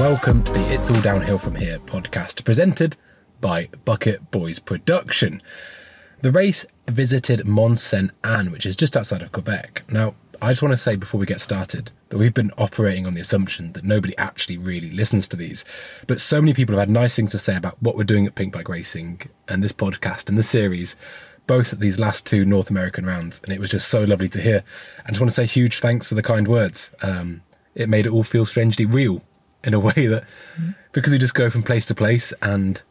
welcome to the It's All Downhill From Here podcast, presented by Bucket Boys Production. The race visited Mont Sainte Anne, which is just outside of Quebec. Now, I just want to say before we get started that we've been operating on the assumption that nobody actually really listens to these. But so many people have had nice things to say about what we're doing at Pink Bike Racing and this podcast and the series, both at these last two North American rounds. And it was just so lovely to hear. I just want to say huge thanks for the kind words. Um, it made it all feel strangely real in a way that, because we just go from place to place and,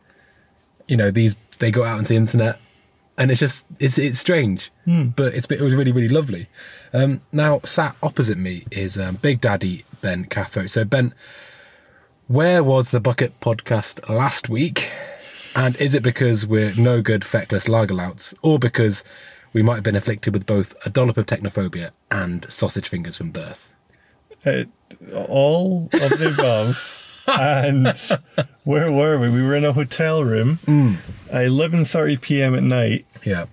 you know, these, they go out onto the internet and it's just it's it's strange, but it's it was really really lovely. Um, now sat opposite me is um, Big Daddy Ben Cathro. So Ben, where was the Bucket podcast last week? And is it because we're no good feckless lagerlouts, or because we might have been afflicted with both a dollop of technophobia and sausage fingers from birth? Uh, all of the above. and where were we? We were in a hotel room at 11:30 p.m. at night, Yeah,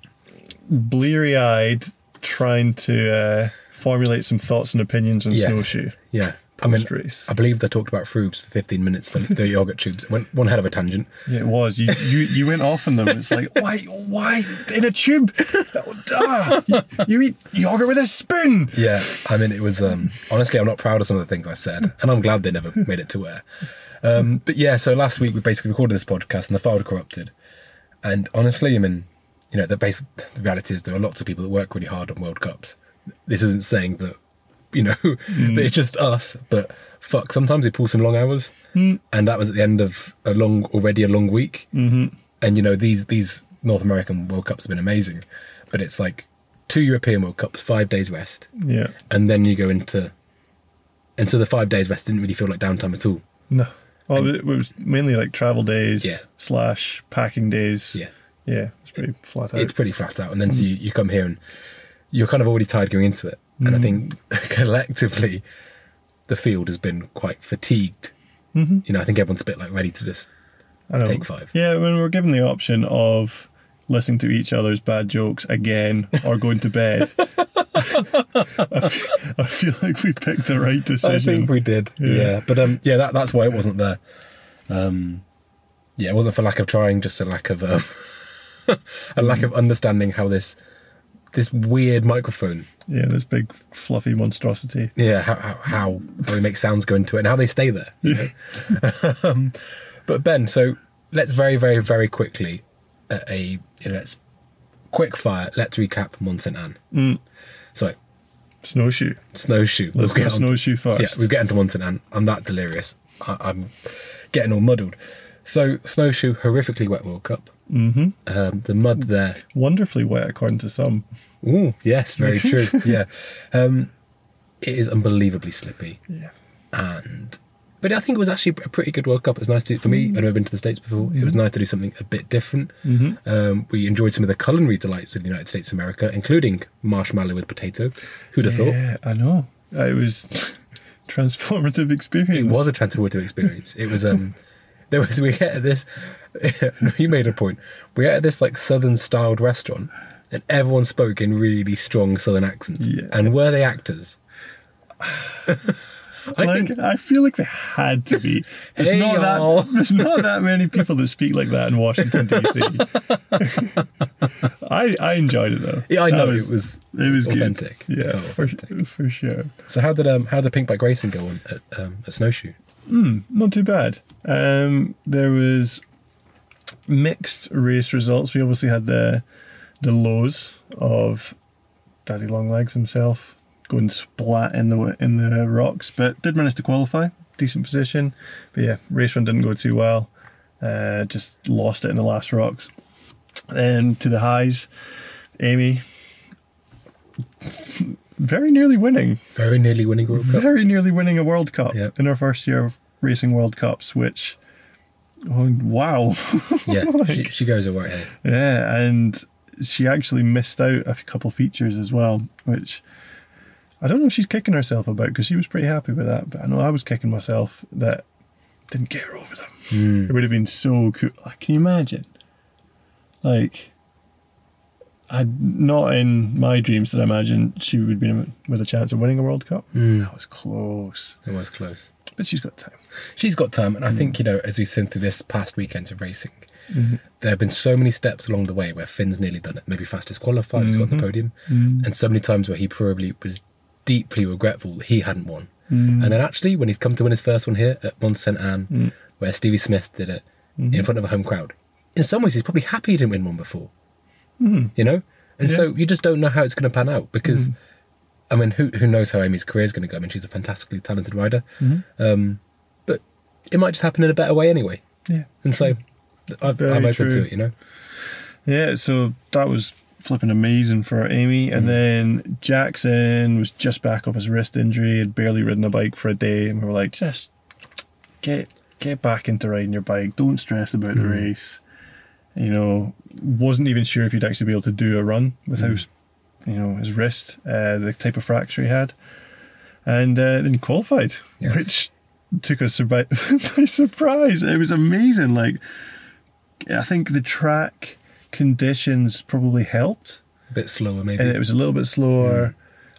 bleary-eyed, trying to uh, formulate some thoughts and opinions on Yes. snowshoe. yeah. I mean, I believe they talked about Frubes for 15 minutes, the, the yogurt tubes. It went one hell of a tangent. Yeah, it was. You you you went off on them. It's like why why in a tube? Ah, you, you eat yogurt with a spoon. Yeah, I mean, it was um, honestly, I'm not proud of some of the things I said, and I'm glad they never made it to air. Um, but yeah, so last week we basically recorded this podcast, and the file corrupted. And honestly, I mean, you know, the basic the reality is there are lots of people that work really hard on World Cups. This isn't saying that, you know, that mm. it's just us, but fuck, sometimes we pull some long hours, mm. and that was at the end of a long, already a long week. Mm-hmm. And you know, these these North American World Cups have been amazing, but it's like two European World Cups, five days rest Yeah. and then you go into and so the five days rest didn't really feel like downtime at all. No. Well, it was mainly like travel days Yeah. slash packing days. Yeah, Yeah, it's pretty flat out. it's pretty flat out. And then mm. so you, you come here and you're kind of already tired going into it. And I think collectively, the field has been quite fatigued. Mm-hmm. You know, I think everyone's a bit like ready to just I take five. Yeah, when we're given the option of listening to each other's bad jokes again or going to bed, I, feel, I feel like we picked the right decision. I think we did. Yeah, Yeah. but um, yeah, that, that's why it wasn't there. Um, yeah, it wasn't for lack of trying, just a lack of um, a lack of understanding how this this weird microphone yeah, this big fluffy monstrosity. Yeah, how how how, how we make sounds go into it and how they stay there. know? um, but Ben, so let's very very very quickly uh, a you know, let's quick fire. Let's recap Mont Sainte Anne. So Snowshoe. snowshoe. Let's go on to- snowshoe first. Yeah, we'll get into Mont Sainte Anne. I'm that delirious. I, I'm getting all muddled. So snowshoe, horrifically wet World Cup. Mm-hmm. Um, the mud there Wonderfully wet, according to some. Ooh, yes, very true. yeah. Um, it is unbelievably slippy. Yeah. And but I think it was actually a pretty good World Cup. It was nice to do for me. I'd never been to the States before. It was nice to do something a bit different. Um, we enjoyed some of the culinary delights of the United States of America, including marshmallow with potato. Who'd have thought? Yeah, I know. Uh, It was transformative experience. It was a transformative experience. It was um there was we ate at this you made a point. We ate at this like southern styled restaurant and everyone spoke in really strong southern accents. Yeah. And were they actors? I like think I feel like they had to be. There's Hey, not y'all. that there's not that many people that speak like that in Washington DC. I I enjoyed it though. yeah, I know it was it was good. authentic. It Yeah, felt for, for sure. So how did um how did Pink Bike Racing go on at um at Snowshoe? Not too bad. Um, there was mixed race results. We obviously had the the lows of Daddy Longlegs himself going splat in the in the rocks, but did manage to qualify. Decent position, but yeah, race run didn't go too well. Uh, just lost it in the last rocks. Then to the highs, Aimi very nearly winning Very nearly winning World Cup. very nearly winning a World Cup Yeah. in her first year of racing World Cups, which, oh, wow. Yeah, she, she goes all right here. yeah, and she actually missed out a couple features as well, which I don't know if she's kicking herself about because she was pretty happy with that, but I know I was kicking myself that didn't get her over them. Hmm. It would have been so cool. Like, can you imagine? Like, I not in my dreams did I imagine she would be with a chance of winning a World Cup. That was close. It was close. but she's got time. She's got time, and I Mm. think you know, as we've seen through this past weekends of racing, Mm-hmm. there have been so many steps along the way where Finn's nearly done it. Maybe fastest qualified, he's got on the Mm-hmm. podium, Mm. and so many times where he probably was deeply regretful that he hadn't won. Mm. And then actually, when he's come to win his first one here at Mont Sainte Anne, Mm. where Stevie Smith did it Mm-hmm. in front of a home crowd, in some ways he's probably happy he didn't win one before. Mm. You know, and so you just don't know how it's going to pan out because. Mm. I mean, who who knows how Aimi's career is going to go? I mean, she's a fantastically talented rider, mm-hmm. um, but it might just happen in a better way anyway. Yeah. And so, I, I'm open true. to it. You know, Yeah, so that was flipping amazing for Aimi. And mm. then Jackson was just back off his wrist injury, had barely ridden a bike for a day, and we were like, just get get back into riding your bike. Don't stress about the race. You know, wasn't even sure if he'd actually be able to do a run with how, you know, his wrist, uh, the type of fracture he had. And uh, then he qualified, Yes. which took us by, by surprise. It was amazing. Like, I think the track conditions probably helped, a bit slower maybe. and it was a little bit slower.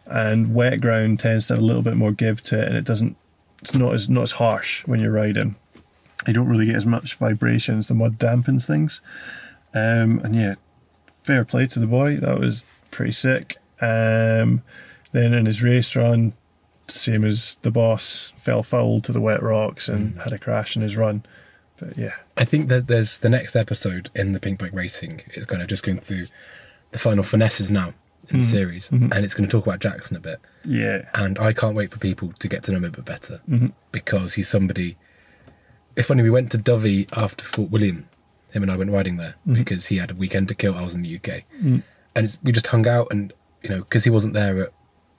And wet ground tends to have a little bit more give to it, and it doesn't. It's not as not as harsh when you're riding. You don't really get as much vibrations. The mud dampens things. Um, and yeah, fair play to the boy. That was pretty sick. Um, then in his race run, same as the boss, fell foul to the wet rocks and had a crash in his run. But yeah, I think there's, there's the next episode in the Pink Bike Racing. It's kind of just going through the final finesses now in the series, and it's going to talk about Jackson a bit. yeah, And I can't wait for people to get to know him a bit better because he's somebody. It's funny. We went to Dovey after Fort William. Him and I went riding there mm-hmm. because he had a weekend to kill. I was in the UK, mm. and it's, we just hung out and you know because he wasn't there at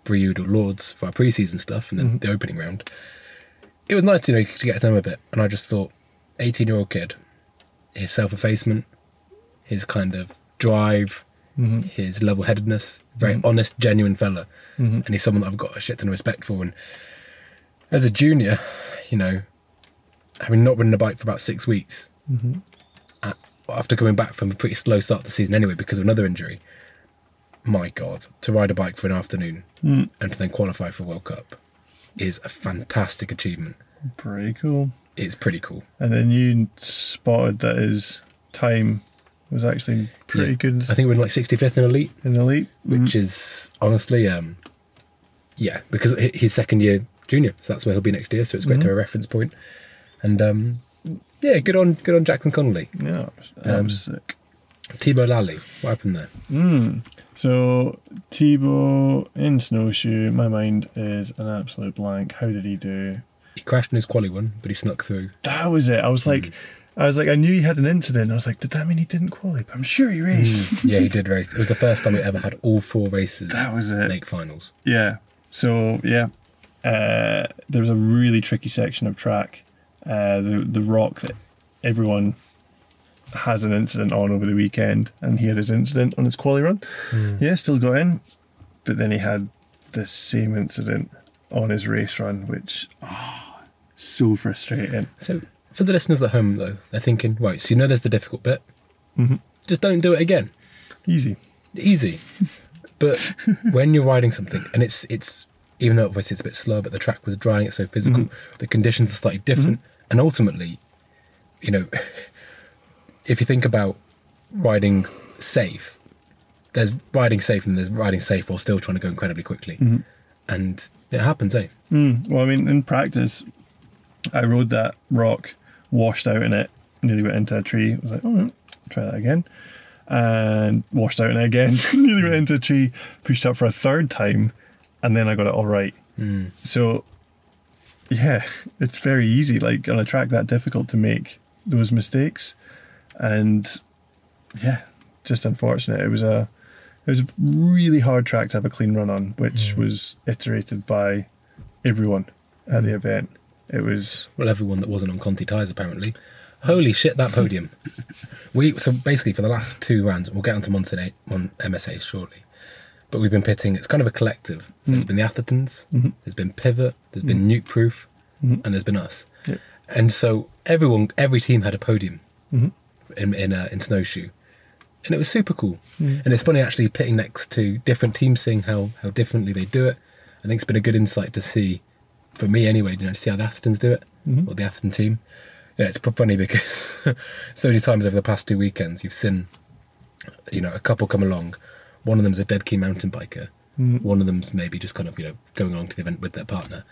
Brioude or Lords for our pre-season stuff and then mm-hmm. the opening round. It was nice, you know, to get to know him a bit. And I just thought, eighteen-year-old kid, his self-effacement, his kind of drive, mm-hmm. his level-headedness, very honest, genuine fella, and he's someone that I've got a shit ton of respect for. And as a junior, you know, having not ridden a bike for about six weeks, uh, after coming back from a pretty slow start to the season anyway because of another injury, my God, to ride a bike for an afternoon and to then qualify for World Cup is a fantastic achievement. pretty cool. It's pretty cool. And then you spotted that his time was actually pretty Yeah. good I think we're in like 65th in elite, in the elite. which is honestly, um, yeah, because he's second year junior, so that's where he'll be next year. So it's great to have a reference point. And um, yeah, good on good on Jackson Connolly. Yeah, that Um, was sick. Thibaut Laly, what happened there? Mm. So Thibaut in snowshoe, my mind is an absolute blank. How did he do? He crashed in his quali one, but he snuck through. That was it. I was like, I was like, I knew he had an incident. I was like, did that mean he didn't qualify? But I'm sure he raced. yeah, he did race. It was the first time we ever had all four races That was it. make finals. Yeah. So yeah, uh, there was a really tricky section of track, uh, the the rock that everyone has an incident on over the weekend, and he had his incident on his quali run. Hmm. Yeah, still got in, but then he had the same incident on his race run, which oh, so frustrating. So for the listeners at home, though, they're thinking, right, so you know there's the difficult bit. Mm-hmm. Just don't do it again. Easy. Easy. but when you're riding something, and it's it's even though obviously it's a bit slow, but the track was drying, it's so physical. The conditions are slightly different, and ultimately, you know, if you think about riding safe, there's riding safe and there's riding safe while still trying to go incredibly quickly, and it happens, eh? Mm, well, I mean, in practice, I rode that rock, washed out in it, nearly went into a tree. I was like, all right, try that again. And washed out in it again, nearly went into a tree, pushed up for a third time, and then I got it all right. Hmm. So, yeah, it's very easy, like on a track that difficult to make those mistakes. And yeah, just unfortunate. It was a it was a really hard track to have a clean run on, which hmm. was iterated by everyone at the event. It was Well, everyone that wasn't on Conti tyres apparently. Holy shit, that podium! we so basically for the last two rounds, we'll get onto Monson Mon MSA shortly, but we've been pitting. It's kind of a collective. So there's mm-hmm. been the Athertons, mm-hmm. there's been Pivot, there's been mm-hmm. Nukeproof, and there's been us. Yep. And so everyone, every team had a podium in in, uh, in snowshoe, and it was super cool. And it's funny actually pitting next to different teams, seeing how how differently they do it. I think it's been a good insight to see for me anyway, you know, to see how the Athertons do it, or the Atherton team. You know, it's funny because so many times over the past two weekends, you've seen, you know, a couple come along. One of them's a dead key mountain biker. Mm. One of them's maybe just kind of, you know, going along to the event with their partner.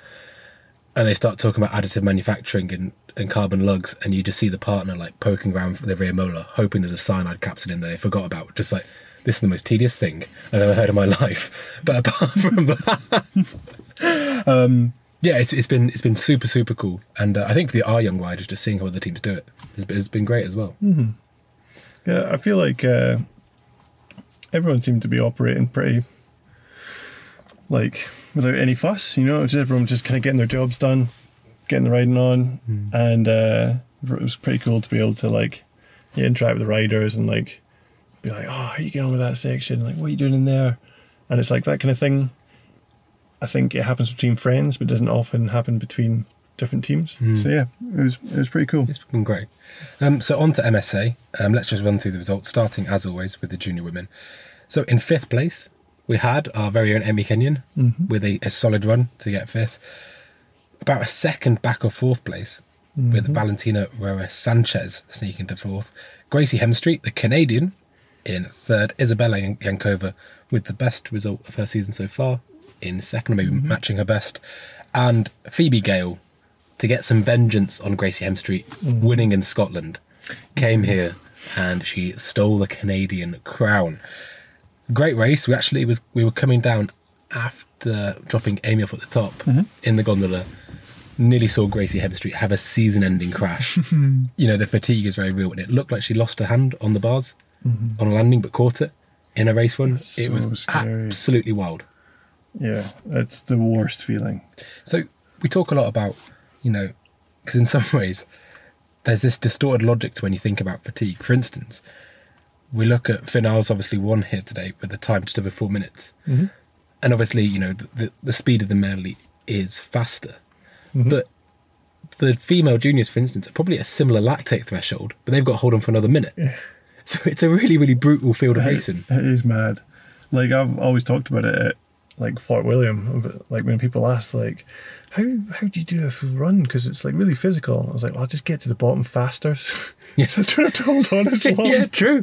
And they start talking about additive manufacturing and, and carbon lugs, and you just see the partner like poking around for the rear molar, hoping there's a cyanide capsule in there they forgot about. Just like, this is the most tedious thing I've ever heard in my life. But apart from that, um, yeah, it's, it's been it's been super super cool, and uh, I think for the our young riders, just seeing how other teams do it has, been- has been great as well. Yeah, I feel like uh, everyone seemed to be operating pretty like without any fuss. You know, just everyone just kind of getting their jobs done, getting the riding on, and uh, it was pretty cool to be able to like yeah, interact with the riders and like be like, oh, how are you getting on with that section? Like, what are you doing in there? And it's like that kind of thing. I think it happens between friends, but doesn't often happen between different teams. So yeah, it was it was pretty cool. It's been great. Um, so on to MSA. Um, let's just run through the results, starting as always with the junior women. So in fifth place, we had our very own Aimi Kenyon with a, a solid run to get fifth. About a second back of fourth place with Valentina Roa Sanchez sneaking to fourth. Gracey Hemstreet, the Canadian, in third. Izabela Yankova with the best result of her season so far in second, maybe matching her best. And Phoebe Gale to get some vengeance on Gracey Hemstreet, winning in Scotland, came here and she stole the Canadian crown. Great race. We actually was we were coming down after dropping Aimi off at the top mm-hmm. in the gondola. Nearly saw Gracey Hemstreet have a season-ending crash. you know the fatigue is very real, and it looked like she lost her hand on the bars mm-hmm. on a landing, but caught it in a race run. it So was scary. absolutely wild. Yeah, it's the worst feeling. So we talk a lot about, you know, because in some ways there's this distorted logic to when you think about fatigue. For instance, we look at Finn Iles obviously won here today with a time just over four minutes, Mhm. and obviously you know the, the, the speed of the male is faster, Mhm. but the female juniors, for instance, are probably at a similar lactate threshold, but they've got to hold on for another minute. Yeah. So it's a really really brutal field of racing. It is mad. Like I've always talked about it at like Fort William. but, Like when people ask like, how how do you do a full run? Because it's like really physical. I was like, well, I'll just get to the bottom faster. Yeah. I don't have to hold on as long. yeah, true.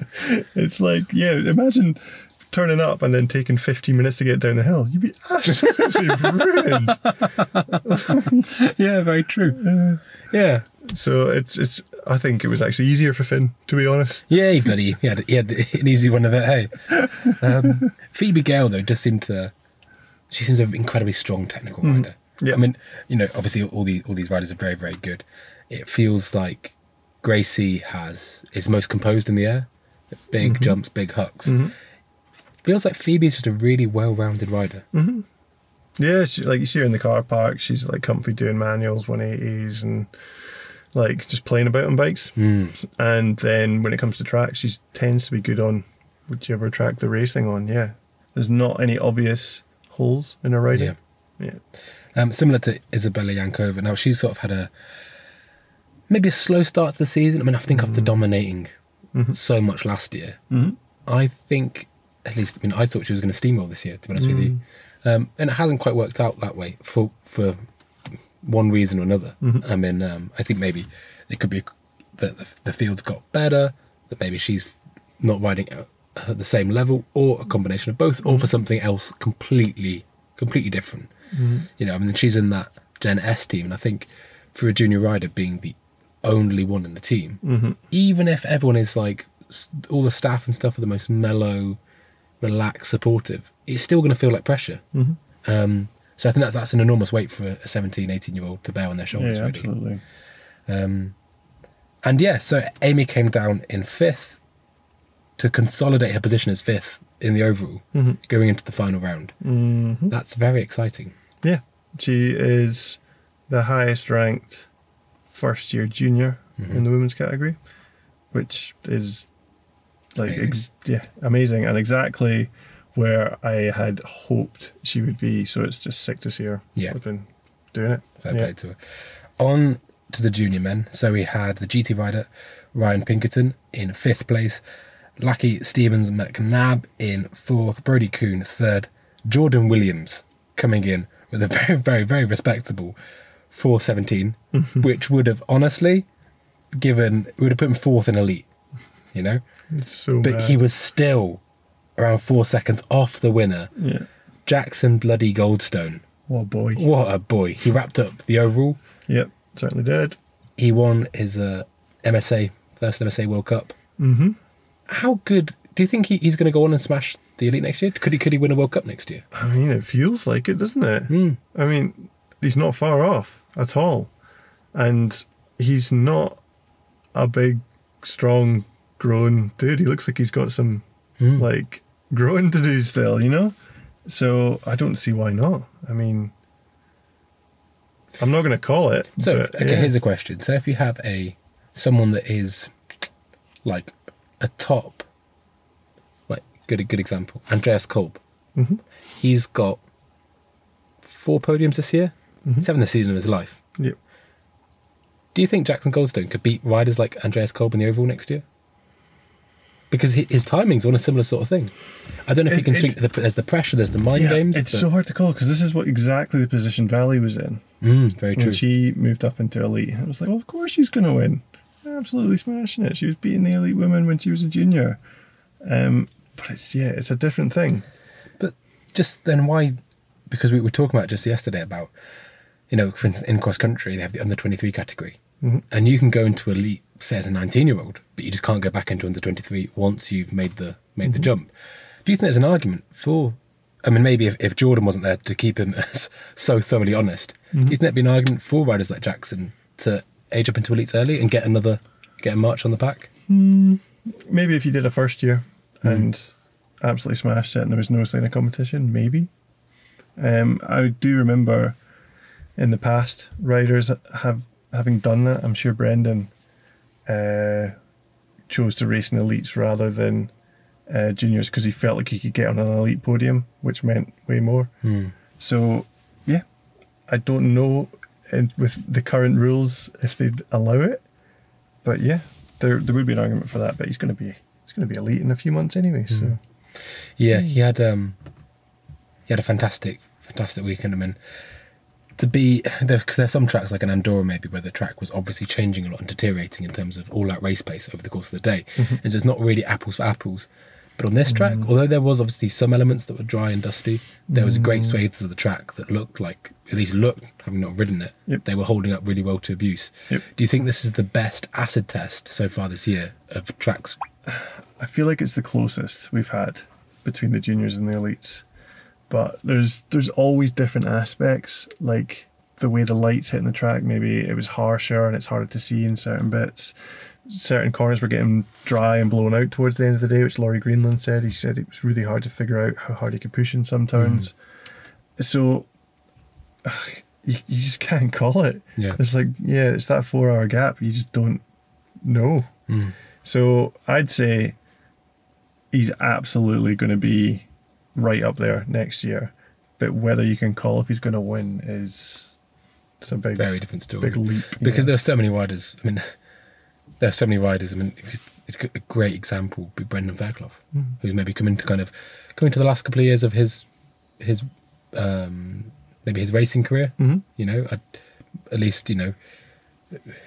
It's like yeah, imagine turning up and then taking 15 minutes to get down the hill. You'd be absolutely ruined. yeah, very true. yeah. So it's it's. I think it was actually easier for Finn, to be honest. Yeah, he bloody he had, he had an easy one of it. Hey, um, Phoebe Gale though just seemed to. She seems an incredibly strong technical hmm. rider. Yeah. I mean, you know, obviously all the all these riders are very very good. It feels like Gracey has is most composed in the air, big mm-hmm. jumps, big hucks. Mm-hmm. Feels like Phoebe's just a really well-rounded rider. Mm-hmm. Yeah, she, like you see her in the car park. She's like comfy doing manuals, 180s, and like just playing about on bikes. Mm. And then when it comes to track, she tends to be good on whichever track they're racing on. Yeah, there's not any obvious holes in her riding. Yeah, Um, similar to Izabela Yankova. Now she's sort of had a maybe a slow start to the season. I mean, I think after dominating so much last year, Mhm. I think at least I mean I thought she was going to steamroll this year. To be honest with you, um, and it hasn't quite worked out that way for for one reason or another. I mean, um, I think maybe it could be that the, the field's got better, that maybe she's not riding at at the same level, or a combination of both, or for mm. something else completely completely different. Mm. You know, I mean, she's in that Gen S team, and I think for a junior rider being the only one in the team, mm-hmm. even if everyone is like all the staff and stuff are the most mellow, relaxed, supportive, it's still going to feel like pressure. Mm-hmm. Um, so I think that's that's an enormous weight for a 17, 18 year old to bear on their shoulders. yeah, really. absolutely. Um, and yeah, so Aimi came down in fifth to consolidate her position as fifth in the overall, going into the final round. hmm That's very exciting. Yeah, she is the highest ranked first year junior in the women's category, which is like Amazing. ex- yeah, amazing and exactly where I had hoped she would be. So it's just sick to see her. Yeah. flipping doing it. Fair yeah. play to her. On to the junior men. So we had the GT rider Ryan Pinkerton in fifth place, Lachie Stevens McNab in fourth, Bodhi Kuhn third, Jordan Williams coming in with a very, very, very respectable 417, which would have honestly given, would have put him fourth in elite, you know? So But bad. he was still around four seconds off the winner, Yeah. Jackson Bloody Goldstone. What a boy. What a boy. He wrapped up the overall. Yep. Certainly did. He won his uh, MSA, first MSA World Cup. Mm-hmm. How good do you think he, he's going to go on and smash the elite next year? Could he could he win a World Cup next year? I mean, it feels like it, doesn't it? Mm. I mean, he's not far off at all. And he's not a big, strong, grown dude. He looks like he's got some, Mm. like, growing to do still, you know? So I don't see why not. I mean, I'm not going to call it. So but, okay, yeah. here's a question. So if you have a someone that is like a top, like good good example, Andreas Kolb. Mhm. He's got four podiums this year. Mhm. He's having the season of his life. Yep. Do you think Jackson Goldstone could beat riders like Andreas Kolb in the overall next year? Because hi- his timing's on a similar sort of thing. I don't know if he can swing. The, there's the pressure. There's the mind Yeah, games. It's but- so hard to call because this is what exactly the position Vali was in Mm, very when true. she moved up into elite. I was like, well, of course she's going to win. Absolutely smashing it. She was beating the elite women when she was a junior. Um, but it's yeah, it's a different thing. But just then, why? Because we were talking about just yesterday about, you know, for instance, in cross country they have the under twenty three category, Mhm. and you can go into elite, say as a nineteen year old, but you just can't go back into under twenty three once you've made the made the jump. Do you think there's an argument for? I mean, maybe if, if Jordan wasn't there to keep him as so thoroughly honest, do you think there'd be an argument for riders like Jackson to age up into elites early and get another get a march on the back? Maybe if you did a first year and absolutely smashed it and there was no sign of competition, maybe. Um, I do remember in the past riders have having done that. I'm sure Brendan uh, chose to race in elites rather than uh, juniors because he felt like he could get on an elite podium, which meant way more. Hmm. So, yeah, I don't know in, with the current rules if they'd allow it, but yeah, there there would be an argument for that. But he's going to be he's going to be elite in a few months anyway. So Yeah, he had um, he had a fantastic, fantastic weekend. I mean, to be there, because there's some tracks like an Andorra maybe where the track was obviously changing a lot and deteriorating in terms of all-out race pace over the course of the day, and so it's not really apples for apples. But on this track, mm. although there was obviously some elements that were dry and dusty, there was great mm. swathes of the track that looked like, at least looked, having not ridden it, Yep. they were holding up really well to abuse. Yep. Do you think this is the best acid test so far this year of tracks? I feel like it's the closest we've had between the juniors and the elites. But there's there's always different aspects, like the way the lights hitting the track. Maybe it was harsher and it's harder to see in certain bits. Certain corners were getting dry and blown out towards the end of the day, which Laurie Greenland said. He said it was really hard to figure out how hard he could push in some turns. So you, you just can't call it. Yeah. It's like, yeah, it's that four hour gap. You just don't know. Mm. So I'd say he's absolutely going to be right up there next year. But whether you can call if he's going to win is it's a big, Very different story. big leap. because yeah. there are so many riders. I mean, there are so many riders. I mean, a great example would be Brendan Fairclough, Mm. who's maybe coming to kind of coming to the last couple of years of his his um, maybe his racing career. Mhm. You know, at, at least you know,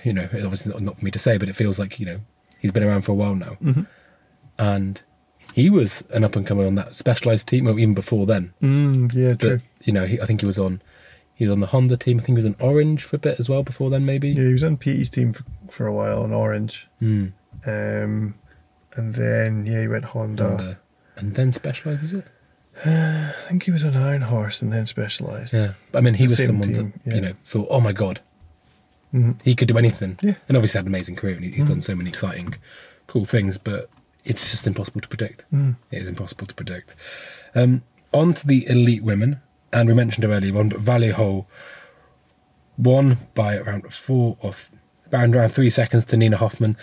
you know, obviously not, not for me to say, but it feels like you know he's been around for a while now, Mhm. and he was an up and comer on that specialized team, or even before then. Mm, yeah, But true. you know, he, I think he was on. He was on the Honda team. I think he was on Orange for a bit as well before then, maybe. Yeah, he was on Petey's team for, for a while on Orange. Hmm. Um, and then, yeah, he went Honda. and, uh, and then Specialized was it? I think he was on Iron Horse and then Specialized. Yeah, I mean, he The was someone team, that yeah. you know thought, oh my god, Mhm. he could do anything. Yeah. and obviously had an amazing career, and he- he's done so many exciting, cool things. But it's just impossible to predict. Mm. It is impossible to predict. Um, on to the elite women, and we mentioned earlier on, but Vali Höll won by around four or th- around around three seconds to Nina Hoffmann,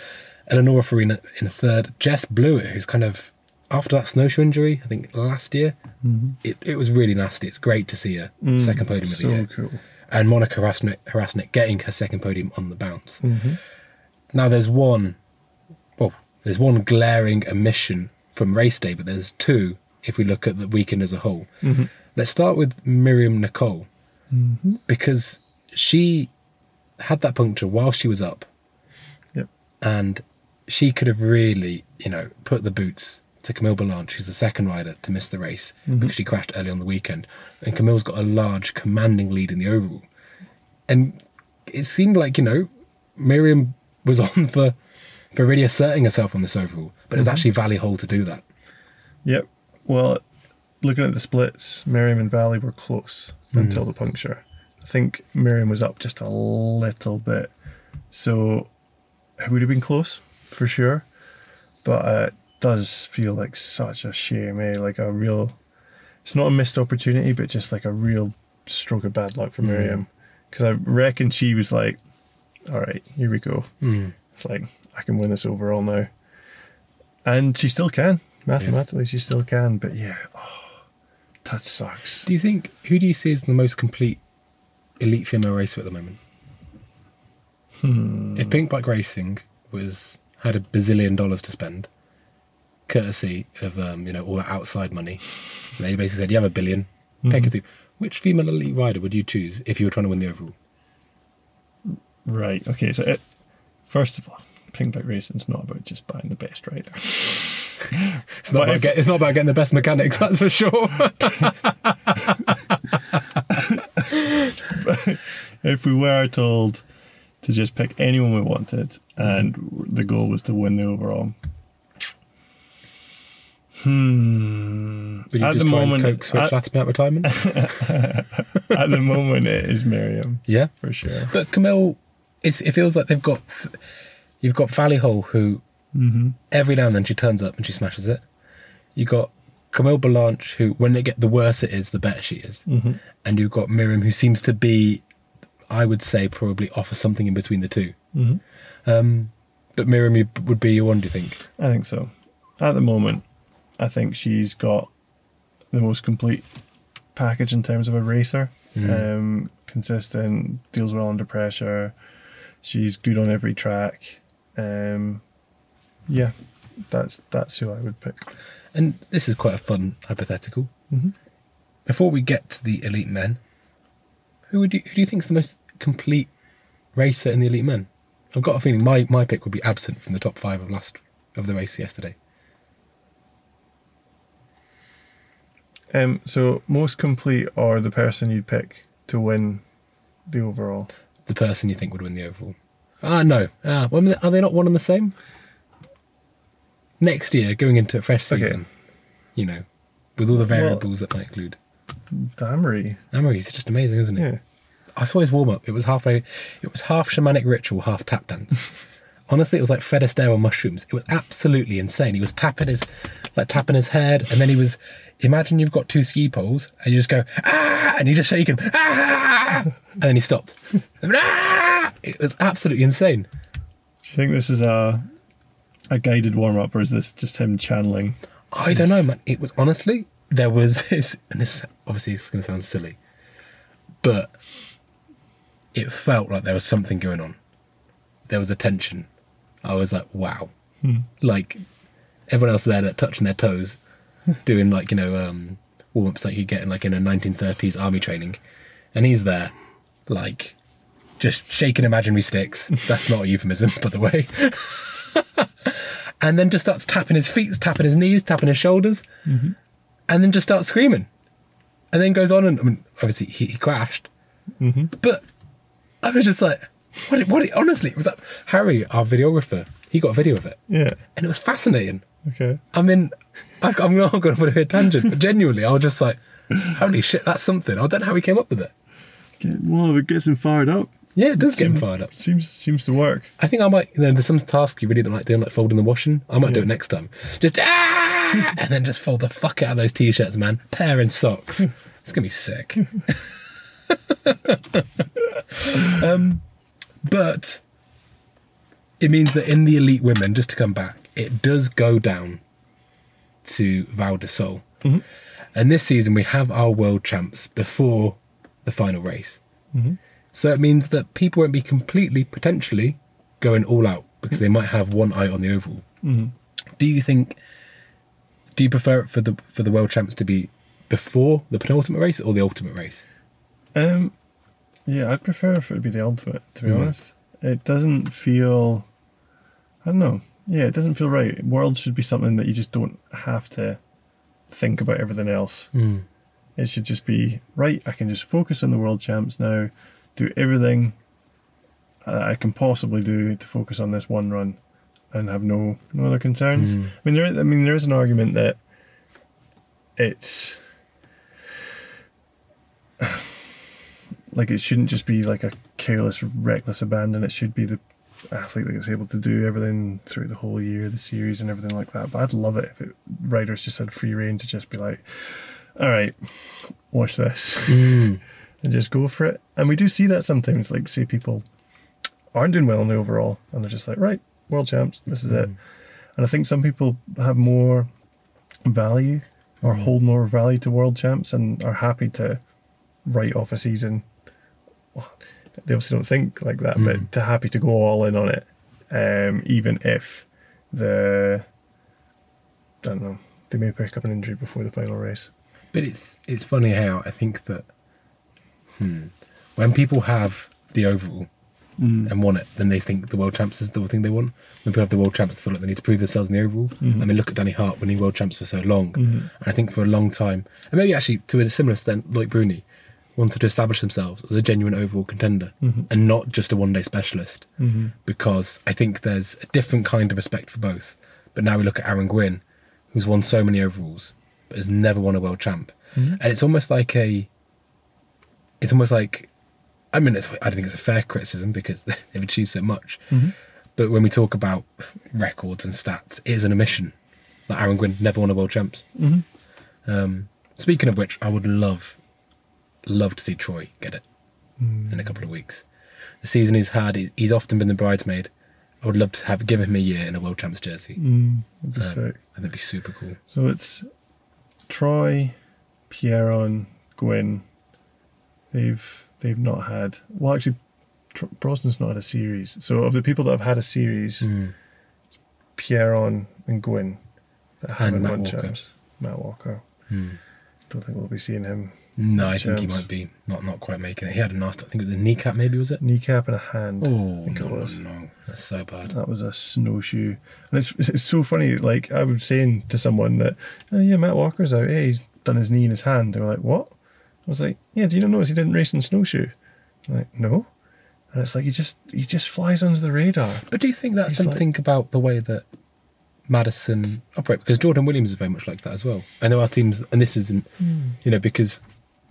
Eleonora Farina in third, Jess Blewitt, who's kind of after that snowshoe injury, I think last year, it, it was really nasty. It's great to see her Mm, second podium of so the year, cool. and Monika Hrastnik, Hrastnik getting her second podium on the bounce. Mhm. Now there's one, well, there's one glaring omission from race day, but there's two if we look at the weekend as a whole. Mhm. Let's start with Myriam Nicole. Mm-hmm. because she had that puncture while she was up, Yep. and she could have really, you know, put the boots to Camille Balanche, who's the second rider to miss the race mm-hmm. because she crashed early on the weekend, and Camille's got a large, commanding lead in the overall. and it seemed like you know, Myriam was on for for really asserting herself on this overall, but it was mm-hmm. actually Vali Höll to do that. Yep. Well, looking at the splits, Myriam and Vali were close until the puncture. I think Myriam was up just a little bit, so it would have been close for sure. But uh, it does feel like such a shame, eh? Like a real. It's not a missed opportunity, but just like a real stroke of bad luck for Myriam. Because I reckon she was like, "All right, here we go." Mm. It's like I can win this overall now, and she still can. Mathematically, she still can. But yeah, oh, that sucks. Do you think who do you see as the most complete elite female racer at the moment? Hmm. If Pink Bike Racing was had a bazillion dollars to spend, courtesy of um, you know all that outside money, they basically said you have a 1000000000 pick a team. Mm-hmm. Which female elite rider would you choose if you were trying to win the overall? Right. Okay. So it, first of all, Pink Bike Racing's not about just buying the best rider. It's not, about if- get, it's not about getting the best mechanics, that's for sure. if we were told to just pick anyone we wanted and the goal was to win the overall. Hmm. Would you at just the moment, coax Rich at, out retirement? at the moment, it is Myriam yeah. for sure. But Camille, it's, it feels like they've got, you've got Vali Höll who every now and then she turns up and she smashes it. You've got Camille Balanche who, when they get the worse it is, the better she is. And you've got Myriam who seems to be, I would say, probably offer something in between the 2 Um, but Myriam you- would be your one, do you think? I think so. At the moment, I think she's got the most complete package in terms of a racer. Um, consistent, deals well under pressure. She's good on every track. Um, yeah, that's that's who I would pick. And this is quite a fun hypothetical. Mhm. Before we get to the elite men, who would you who do you think is the most complete racer in the elite men? I've got a feeling my, my pick would be absent from the top five of last of the race yesterday. Um, so most complete or the person you'd pick to win the overall. The person you think would win the overall. Ah, no. Ah, well, are they not one and the same? Next year, going into a fresh Okay. season, you know, with all the variables that might include. Damery. Amaury's just amazing, isn't it? Yeah. I saw his warm up. It was half a, it was half shamanic ritual, half tap dance. Honestly, it was like Fred Astaire on mushrooms. It was absolutely insane. He was tapping his, like tapping his head, and then he was. Imagine you've got two ski poles, and you just go ah, and you just shake him ah, and then he stopped. ah! It was absolutely insane. Do you think this is a a guided warm up or is this just him channeling? I don't know, man. It was honestly there was this, and this obviously it's going to sound silly, but it felt like there was something going on. There was a tension. I was like, wow, like everyone else there that touching their toes, doing like you know um, warm ups like you get in like in a 1930s army training, and he's there, like just shaking imaginary sticks. That's not a euphemism, by the way. and then just starts tapping his feet, tapping his knees, tapping his shoulders, mm-hmm. and then just starts screaming. And then goes on and I mean, obviously he, he crashed, mm-hmm. but I was just like, what? It, what? Honestly, it was like Harry, our videographer. He got a video of it, Yeah. and it was fascinating. Okay. I mean, I, I'm not going to put a tangent, but genuinely, I was just like, holy shit, that's something. I don't know how he came up with it. Get, well, it gets him fired up. Yeah, it does get him fired up. Seems seems to work. I think I might, you know, there's some tasks you really don't like doing, like folding the washing. I might do it next time. Just, ah! And then just fold the fuck out of those t shirts, man. Pair and socks. It's going to be sick. um, but it means that in the elite women, just to come back, it does go down to Val di Sole. And this season, we have our world champs before the final race. So it means that people won't be completely, potentially, going all out because they might have one eye on the oval. Do you think? Do you prefer it for the for the world champs to be before the penultimate race or the ultimate race? Um, Yeah, I'd prefer if it would be the ultimate, to be Mhm. honest. It doesn't feel. I don't know. Yeah, it doesn't feel right. World should be something that you just don't have to think about everything else. Mm. It should just be, right, I can just focus on the world champs now, do everything uh, I can possibly do to focus on this one run and have no no other concerns. Mm. I mean, there. I mean, there is an argument that it's like it shouldn't just be like a careless, reckless abandon. It should be the athlete that's able to do everything through the whole year, the series, and everything like that. But I'd love it if it, riders just had free reign to just be like, "All right, watch this," Mm. and just go for it. And we do see that sometimes. Like, say people aren't doing well in the overall, and they're just like, "Right, world champs, this is it." And I think some people have more value or hold more value to world champs and are happy to write off a season. Well, they obviously don't think like that, Mm. but to happy to go all in on it, um, even if the I don't know they may pick up an injury before the final race. But it's it's funny how I think that hmm, when people have the overall and want it, then they think the world champs is the thing they want. When people have the world champs, they feel like they need to prove themselves in the overall. Mhm. I mean, look at Danny Hart winning world champs for so long. Mhm. And I think for a long time, and maybe actually to a similar extent, Loic Bruni, wanted to establish themselves as a genuine overall contender Mhm. and not just a one day specialist. Mm-hmm. Because I think there's a different kind of respect for both. But now we look at Aaron Gwin, who's won so many overalls, but has never won a world champ. Mhm. And it's almost like a. It's almost like. I mean, it's, I don't think it's a fair criticism because they've achieved so much. Mm-hmm. But when we talk about records and stats, it is an omission. Like Aaron Gwin never won a world champs. Mm-hmm. Um, speaking of which, I would love, love to see Troy get it in a couple of weeks. The season he's had, he's often been the bridesmaid. I would love to have given him a year in a world champs jersey. Mm, that'd be Um, sick. and that'd be super cool. So it's Troy, Pierron, Gwin. They've they've not had well actually Tr- Brosnan's not had a series. So of the people that have had a series, Mm. Pierron and Gwin that haven't Matt won Walker. champs. Matt Walker. Mm. Don't think we'll be seeing him. No, I think he might be not not quite making it. He had a nasty. I think it was a kneecap. Maybe was it? Kneecap and a hand. Oh no, was. no, that's so bad. That was a snowshoe, and it's it's so funny. Like I was saying to someone that, oh yeah, Matt Walker's out. Hey, he's done his knee in his hand. They were like, what? I was like, yeah. Do you not notice he didn't race in snowshoe? I'm like, no. And it's like he just he just flies under the radar. But do you think that's He's like- something about the way that Madison operate? Because Jordan Williams is very much like that as well. I know our teams, and this isn't, you know, because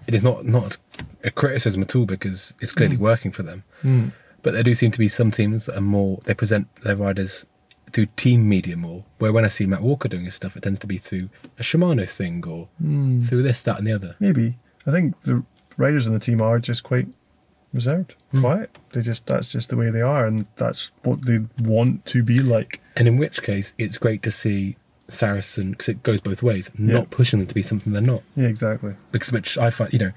it is not not a criticism at all because it's clearly working for them. Mm. But there do seem to be some teams that are more they present their riders through team media more. Where when I see Matt Walker doing his stuff, it tends to be through a Shimano thing or Mm. through this, that, and the other. Maybe I think the riders on the team are just quite reserved, Mm. quiet. They just that's just the way they are, and that's what they want to be like. And in which case, it's great to see Saracen because it goes both ways, Yeah. not pushing them to be something they're not. Yeah, exactly. because which I find you know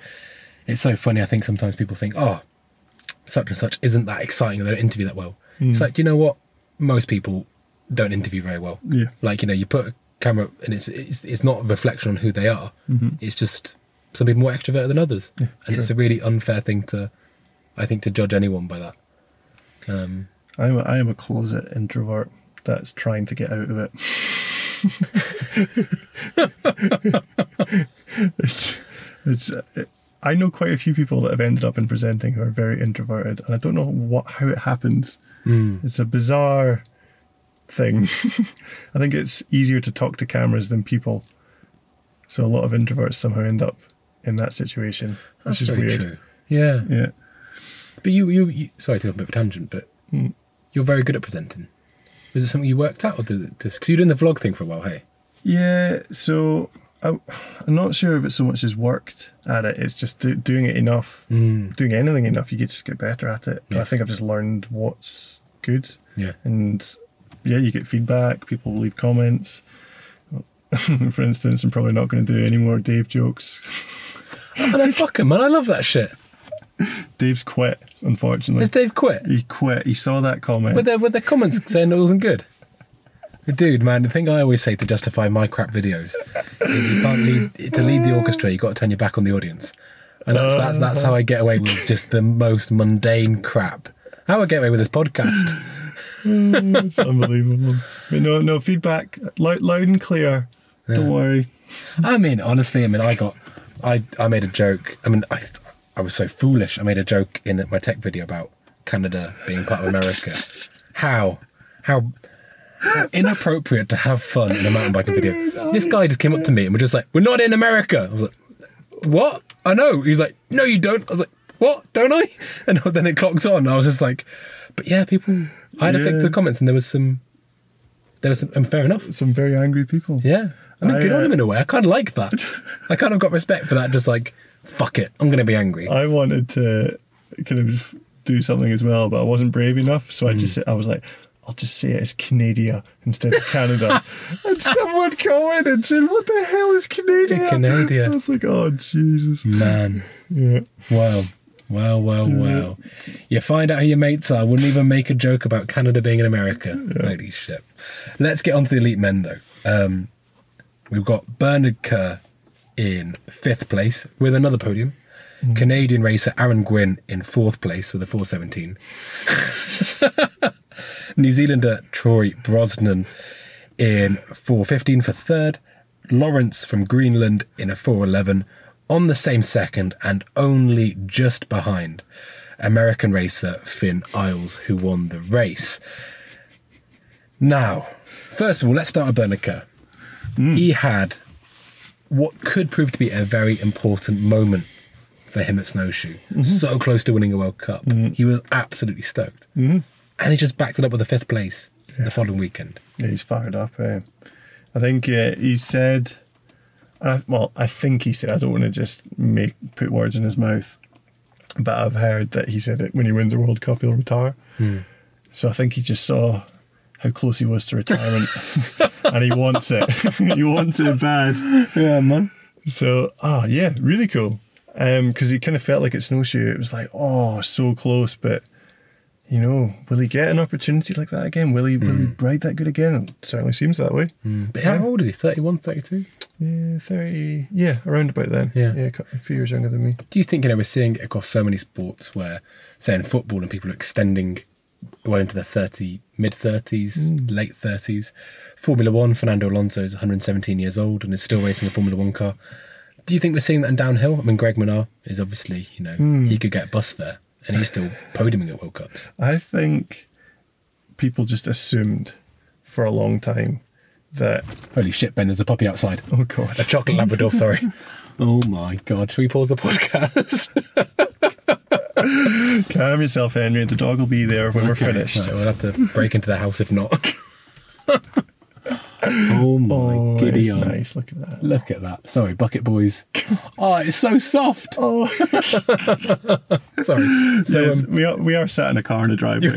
it's so funny. I think sometimes people think, oh, such and such isn't that exciting. or They don't interview that well. It's Mm. like, do you know what? Most people don't interview very well. Yeah. Like you know, you put a camera and it's it's, it's not a reflection on who they are. Mhm. It's just some people more extroverted than others, Yeah, and it's a really unfair thing to, I think, to judge anyone by that. Um, I'm a, I am a closet introvert that's trying to get out of it. it's it's it, I know quite a few people that have ended up in presenting who are very introverted, and I don't know what how it happens. mm, It's a bizarre thing. I think it's easier to talk to cameras than people, so a lot of introverts somehow end up in that situation, that's which is very weird. true. Yeah, Yeah. but you, you, you sorry to go a bit of a tangent, but Mm. you're very good at presenting. Was it something you worked out, or did it because you're doing the vlog thing for a while? Hey, Yeah, so I, I'm not sure if it's so much as worked at it. It's just do, doing it enough, mm. doing anything enough, you get just get better at it. And I think I've just learned what's good, yeah. and yeah, you get feedback. People leave comments. For instance, I'm probably not going to do any more Dave jokes. And I fuck him, man. I love that shit. Dave's quit, unfortunately. Has Dave quit? He quit. He saw that comment. With their with their comments saying it wasn't good. Dude, man, the thing I always say to justify my crap videos is you can't lead to lead the orchestra. You have got to turn your back on the audience. and that's that's that's how I get away with just the most mundane crap. How I get away with this podcast. it's unbelievable. But no, no feedback, loud, loud and clear. Don't worry. I mean, honestly, I mean, I got, I, I made a joke. I mean, I, I was so foolish. I made a joke in my tech video about Canada being part of America. How, how, inappropriate to have fun in a mountain biking video. This guy just came up to me and was just like, "We're not in America." I was like, "What? I know." He's like, "No, you don't." I was like, "What? Don't I?" And then it clocked on. I was just like, "But yeah, people." I had to fix Yeah. the comments, and there was some. There was some, and fair enough. Some very angry people. Yeah. I mean, I, good on uh, him in a way. I kind of like that. I kind of got respect for that. Just like, fuck it. I'm going to be angry. I wanted to kind of do something as well, but I wasn't brave enough. So I Hmm. just I was like, I'll just say it as Canada instead of Canada. and someone commented and said, "What the hell is Canada?" Canada. I was like, "Oh Jesus!" Man. Yeah. Wow. Wow, wow, wow. You find out who your mates are. Wouldn't even make a joke about Canada being in America. Holy shit. Let's get on to the elite men, though. Um, we've got Bernard Kerr in fifth place with another podium. Mm-hmm. Canadian racer Aaron Gwin in fourth place with a 417. New Zealander Troy Brosnan in 415 for third. Lawrence from Greenland in a 411 on the same second and only just behind American racer Finn Iles, who won the race. Now, first of all, let's start with Bernard Kerr. He had what could prove to be a very important moment for him at Snowshoe. So close to winning a World Cup. He was absolutely stoked. And he just backed it up with a fifth place the following weekend. Yeah, he's fired up. Eh? I think uh, he said, uh, well, I think he said, I don't want to just make put words in his mouth, but I've heard that he said it when he wins the World Cup, he'll retire. So I think he just saw how close he was to retirement and he wants it. he wants it bad. Yeah, man. So, ah, yeah, really cool. Um, because he kind of felt like at Snowshoe, it was like, oh, so close, but you know, will he get an opportunity like that again? Will he, will he hmm. ride that good again? It certainly seems that way. Hmm. But how old is he? 31, 32? Yeah, 30, yeah, around about then. Yeah. Yeah, a cou- a few years younger than me. Do you think, you know, we're seeing it across so many sports where, say in football, and people are extending well into the 30, mid 30s, hmm. late 30s. Formula One, Fernando Alonso is 117 years old and is still racing a Formula One car. Do you think we're seeing that in downhill? I mean, Greg Minnaar is obviously, you know, hmm. he could get bus fare and he's still podiuming at World Cups. I think people just assumed for a long time that, Holy shit, Ben, there's a puppy outside. oh God, A chocolate Labrador, sorry. Oh my God. Should we pause the podcast? calm yourself, Henry. The dog will be there when we're finished. Right, we'll have to break into the house if not. oh my Oh, giddy it's aunt. nice. Look at that. Look at that. Sorry, bucket boys. Oh, it's so soft. Oh, Sorry. So yes, um, we are we are sat in a car in a driveway.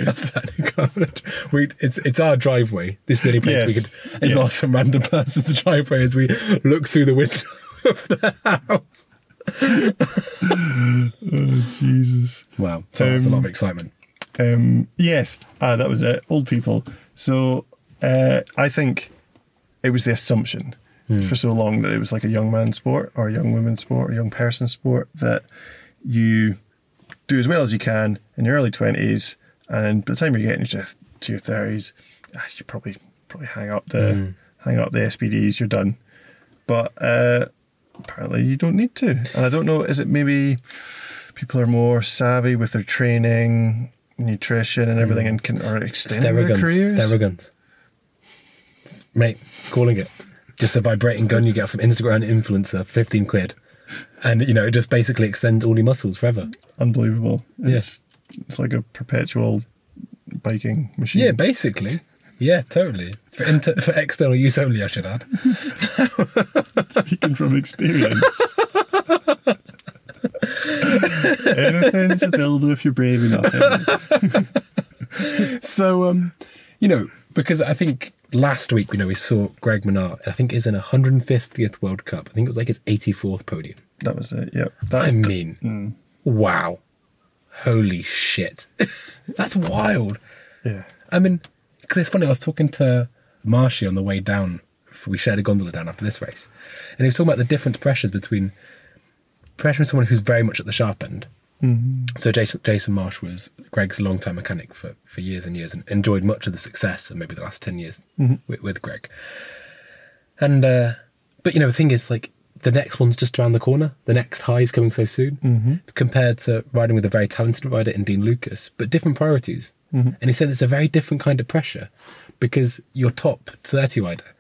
we, it's it's our driveway. This is the only place we Yes. could. It's Yes. not some random person's driveway as we look through the window of the house. Oh, Jesus. Wow, so that's a lot of Um, excitement. Um, yes, ah, that was it. Old people. So uh, I think it was the assumption for so long that it was like a young man's sport or a young woman's sport or a young person's sport that you do as well as you can in your early twenties, and by the time you're getting to, to your thirties, ah, you probably probably hang up the hang up the SPDs. You're done. But uh, apparently you don't need to, and I don't know. Is it maybe people are more savvy with their training, nutrition, and everything, mm. and can are extending their careers? Theraguns. Mate, calling it. Just a vibrating gun you get off some Instagram influencer, 15 quid. And, you know, it just basically extends all your muscles forever. Unbelievable. Yeah. It's, it's like a perpetual biking machine. Yeah, basically. Yeah, totally. For, inter- for external use only, I should add. Speaking from experience. Anything's a dildo if you're brave enough. So, um, you know, because I think last week, you know, we saw Greg Minnaar, I think is in a 150th World Cup. I think it was like his 84th podium. That was it. Yep. That, I mean, wow. Holy shit. That's wild. yeah. I mean, because it's funny, I was talking to Marshy on the way down. We shared a gondola down after this race. And he was talking about the different pressures between pressuring someone who's very much at the sharp end. Mm-hmm. So Jason, Jason Marsh was Greg's long-time mechanic for, for years and years and enjoyed much of the success of maybe the last 10 years mm-hmm. with, with Greg. And, uh, but you know, the thing is like the next one's just around the corner. The next high is coming so soon mm-hmm. compared to riding with a very talented rider in Dean Lucas, but different priorities. Mm-hmm. And he said it's a very different kind of pressure because your top 30 rider,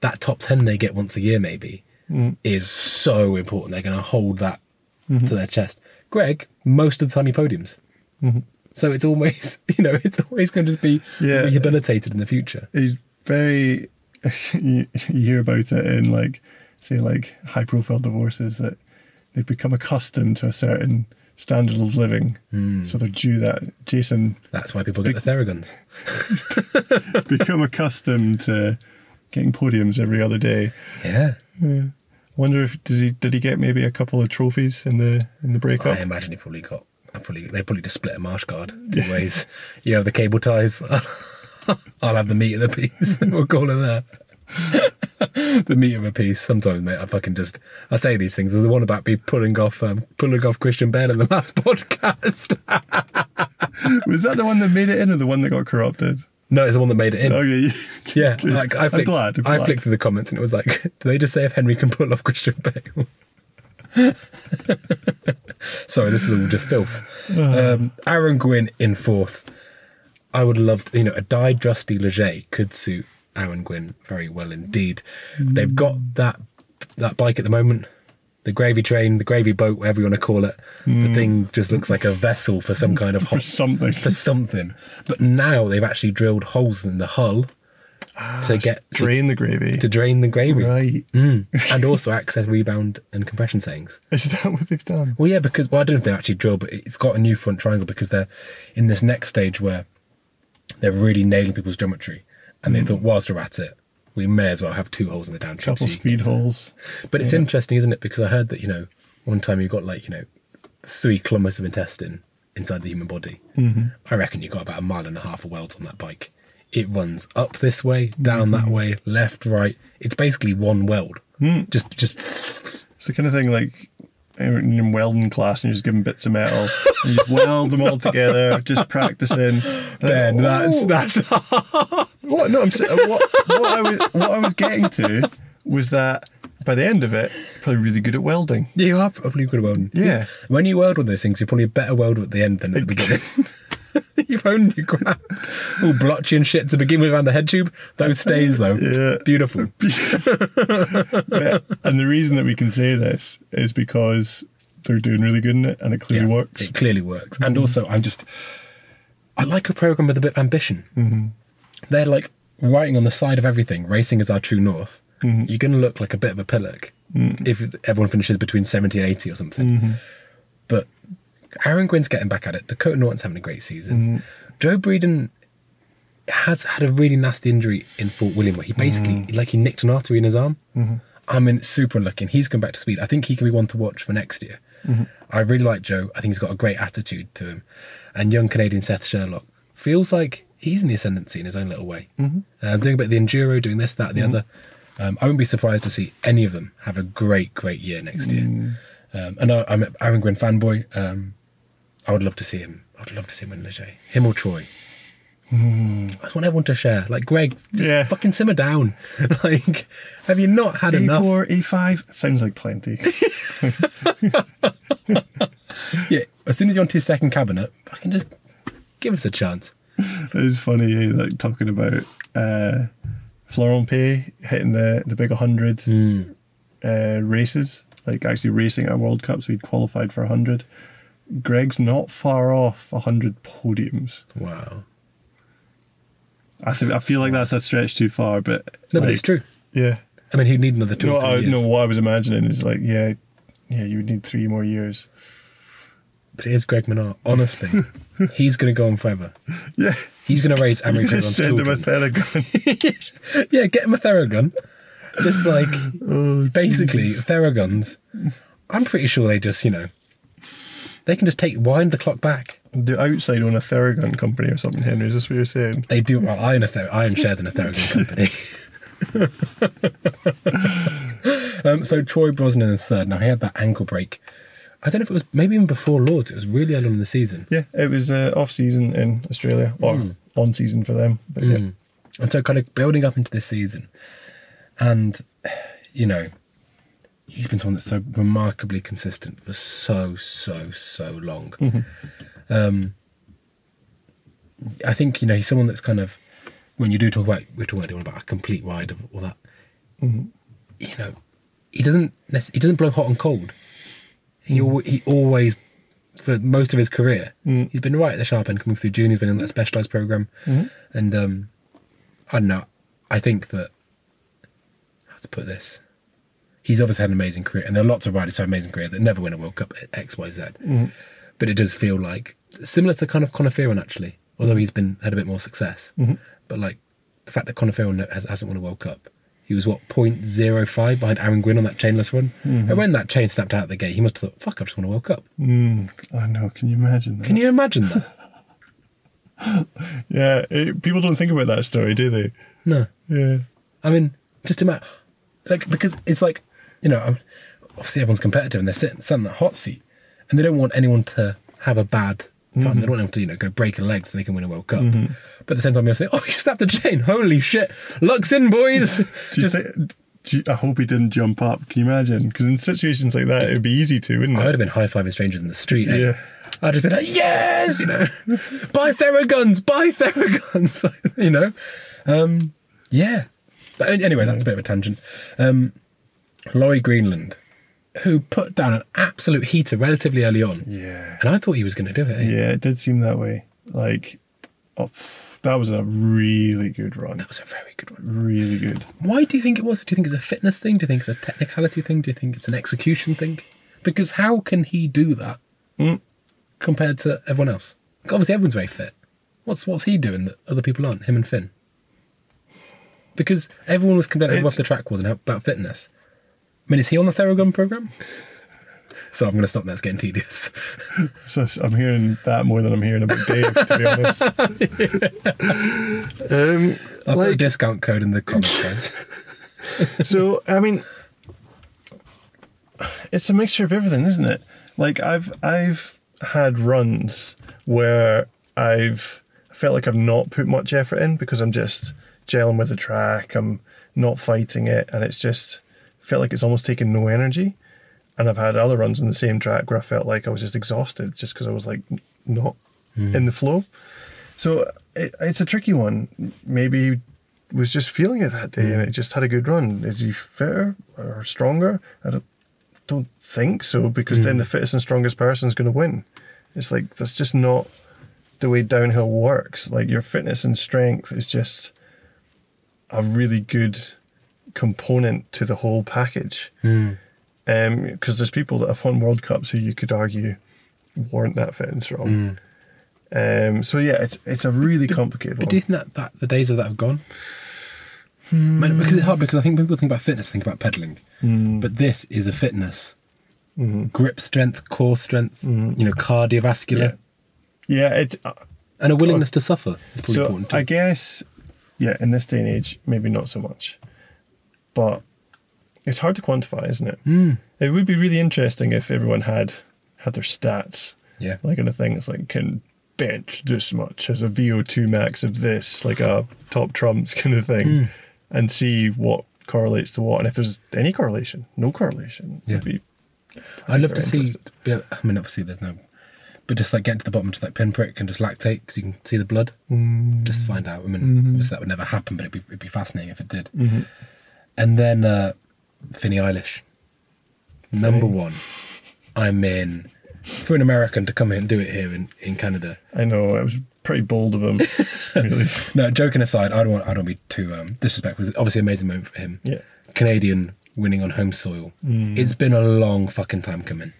that top 10 they get once a year maybe, mm. is so important. They're going to hold that mm-hmm. to their chest. Greg, most of the time he podiums. Mm-hmm. So it's always, you know, it's always going to just be Yeah. rehabilitated in the future. He's very. you you hear about it in like, say, like high profile divorces that they've become accustomed to a certain standard of living, hmm. so they're due that. Jason That's why people get the Theraguns. become accustomed to getting podiums every other day. Yeah. i Wonder if does he did he get maybe a couple of trophies in the in the breakup? I imagine he probably got. I probably they probably just split a marsh guard two ways. You have the cable ties. I'll have the meat of the piece. we'll call it that. the meat of a piece. Sometimes, mate, I fucking just I say these things. There's the one about me pulling off um, pulling off Christian Bale in the last podcast. Was that the one that made it in, or the one that got corrupted? no, it's the one that made it in. Okay, Yeah, like I I'm flicked, glad, I'm I flicked through the comments and it was like, did they just say if Henry can pull off Christian Bale? Sorry, this is all just filth. Um, Aaron Gwin in fourth. I would love, to, you know, a dyed Justy Les Gets could suit Aaron Gwin very well indeed. Mm. They've got that that bike at the moment, the gravy train, the gravy boat, whatever you want to call it. The mm. thing just looks like a vessel for some kind of for something. for something. But now they've actually drilled holes in the hull to ah, get to, Drain the gravy. to drain the gravy right. Mm. and also access rebound and compression settings. Is that what they've done? Well, yeah, because well, I don't know if they actually drilled, but it's got a new front triangle because they're in this next stage where they're really nailing people's geometry, and they thought whilst we're at it, we may as well have two holes in the down tube. Couple so speed holes. But it's interesting, isn't it? Because I heard that you know one time you got like you know three kilometers of intestine inside the human body. Mm-hmm. I reckon you got about a mile and a half of welds on that bike. It runs up this way, down that way, left, right. It's basically one weld. Just, just It's the kind of thing like in in welding class, and you're just giving bits of metal, and you just weld them all together, just practicing. Ben, that's that's what? No, I'm uh, what, what I was what I was getting to was that by the end of it, you're probably really good at welding. Yeah, you are probably good at welding. Yeah. When you weld with those things, you're probably a better welder at the end than at the beginning. You've owned your crap. All blotchy and shit to begin with around the head tube. Those stays though. Yeah. Beautiful. Yeah, and the reason that we can say this is because they're doing really good in it, and it clearly Yeah, works. It clearly works. And mm-hmm. also, I'm just, I like a program with a bit of ambition. Mm-hmm. They're like writing on the side of everything, racing is our true north. Mm-hmm. You're going to look like a bit of a pillock mm. if everyone finishes between 70 and 80 or something. Mm-hmm. But Aaron Gwin's getting back at it. Dakota Norton's having a great season. Joe Breeden has had a really nasty injury in Fort William where he basically, like, he nicked an artery in his arm. I mean, super unlucky. And he's come back to speed. I think he can be one to watch for next year. I really like Joe. I think he's got a great attitude to him. And young Canadian Seth Sherlock feels like he's in the ascendancy in his own little way. Uh, doing a bit of the enduro, doing this, that, the other. Um, I wouldn't be surprised to see any of them have a great, great year next year. Um, and I, I'm an Aaron Gwin fanboy. Um, I would love to see him. I'd love to see him win Les Gets. Him or Troy. I just want everyone to share. Like Greg, just Yeah. fucking simmer down. like, have you not had enough? E4, E5 sounds like plenty. Yeah. As soon as you're onto your second cabinet, fucking just give us a chance. It was funny, eh, like talking about uh, Florent Payet hitting the, the big 100 Hmm. uh, races, like actually racing at a World Cup, so he'd qualified for 100. Greg's not far off 100 podiums. Wow. I think I feel like that's a stretch too far, but No, but it's true. Yeah. I mean, he'd need another two No, or three I, years. no, what I was imagining is like, yeah, yeah, you would need three more years. But it is Greg Minnaar. Honestly, he's going to go on forever. Yeah. He's going to raise You're American gonna send him a Theragun. Yeah, get him a Theragun. Just like, oh, basically, Theraguns. I'm pretty sure they just, you know, they can just take, wind the clock back. do outside own a Theragun company or something, Henry? Is this what you're saying? They do. Well, I own a Ther- I own shares in a Theragun company. Um, so Troy Brosnan in third. Now he had that ankle break. I don't know if it was maybe even before Lords. It was really early in the season. Yeah, it was uh, off season in Australia or Mm. on season for them. But yeah, And so kind of building up into this season. And, you know, he's been someone that's so remarkably consistent for so, so, so long. Mm-hmm. Um, I think, you know, he's someone that's kind of, when you do talk about, we're talking about, about a complete ride of all that, mm-hmm. you know, he doesn't, he doesn't blow hot and cold. He, mm. al- he always, for most of his career, mm. he's been right at the sharp end coming through junior. He's been in that specialised program. Mm-hmm. And, um, I don't know. I think that how to put this. He's obviously had an amazing career, and there are lots of riders who have an amazing career that never win a World Cup at X, Y, Z. Mm. But it does feel like similar to kind of Conor Fearon actually, although he's been had a bit more success. Mm-hmm. But like the fact that Conor Fearon has, hasn't won a World Cup, he was what 0.05 behind Aaron Gwin on that chainless run, mm-hmm. and when that chain snapped out of the gate, he must have thought, "Fuck, I just won a World Cup." Mm, I know. Can you imagine that? Can you imagine that? Yeah, it, people don't think about that story, do they? no. Yeah. I mean, just imagine, like, because it's like, you know, obviously everyone's competitive and they're sitting, sat in that hot seat and they don't want anyone to have a bad time. They don't want anyone to, you know, go break a leg so they can win a World Cup. But at the same time, you'll say, oh, he snapped a chain. Holy shit. Luck's in, boys. Do you Just- think? You, I hope he didn't jump up. Can you imagine? Because in situations like that, it would be easy to, wouldn't it? I would have been high fiving strangers in the street. eh? Yeah. I'd have been like, yes, you know, buy Theraguns, buy Theraguns, you know. Um, yeah. But an- anyway, that's a bit of a tangent. Um, Laurie Greenland, who put down an absolute heater relatively early on. Yeah. And I thought he was going to do it. eh? Yeah, it did seem that way. Like, oh, that was a really good run. That was a very good one. Really good. Why do you think it was? Do you think it's a fitness thing? Do you think it's a technicality thing? Do you think it's an execution thing? Because how can he do that Mm. compared to everyone else? Obviously, everyone's very fit. What's what's he doing that other people aren't? Him and Finn. Because everyone was complaining how rough the track was and how, about fitness. I mean, is he on the Theragun program? So I'm going to stop. That's getting tedious. So I'm hearing that more than I'm hearing about Dave, to be honest. um, I'll put a discount code in the comments, so I mean, it's a mixture of everything, isn't it? Like I've I've had runs where I've felt like I've not put much effort in because I'm just gelling with the track. I'm not fighting it, and it's just felt like it's almost taken no energy. And I've had other runs on the same track where I felt like I was just exhausted just because I was like not hmm. in the flow. So it, it's a tricky one. Maybe he was just feeling it that day and hmm. it just had a good run. Is he fitter or stronger? I don't, don't think so because then hmm. the fittest and strongest person is going to win. It's like that's just not the way downhill works. Like your fitness and strength is just a really good component to the whole package. Hmm. Um, because there's people that have won World Cups who you could argue weren't that fit and strong. Hmm. Um, so yeah, it's it's a really complicated But do you think that, that the days of that have gone? Hmm. I mean, because it's hard because I think people think about fitness, think about pedaling, but this is a fitness, mm-hmm. grip strength, core strength, mm-hmm. you know, cardiovascular, yeah, it. Uh, and a willingness uh, to suffer is probably so important too. I guess, yeah, in this day and age, maybe not so much, but it's hard to quantify, isn't it? Mm. It would be really interesting if everyone had had their stats, yeah, like on a thing that's like can bench this much, has a VO2 max of this, like a top trumps kind of thing, Hmm. and see what correlates to what, and if there's any correlation, no correlation, Yeah. would be I'd love to see. Yeah, I mean, obviously, there's no, but just like getting to the bottom, just like pinprick and just lactate because you can see the blood. Just find out. I mean, obviously that would never happen, but it'd be it'd be fascinating if it did. And then uh, Finny Iles, number one. I'm in for an American to come here and do it here in, in Canada. I know it was pretty bold of him, really. No, joking aside, I don't want I don't be too um, disrespectful. Obviously an amazing moment for him. Yeah. Canadian winning on home soil. It's been a long fucking time coming,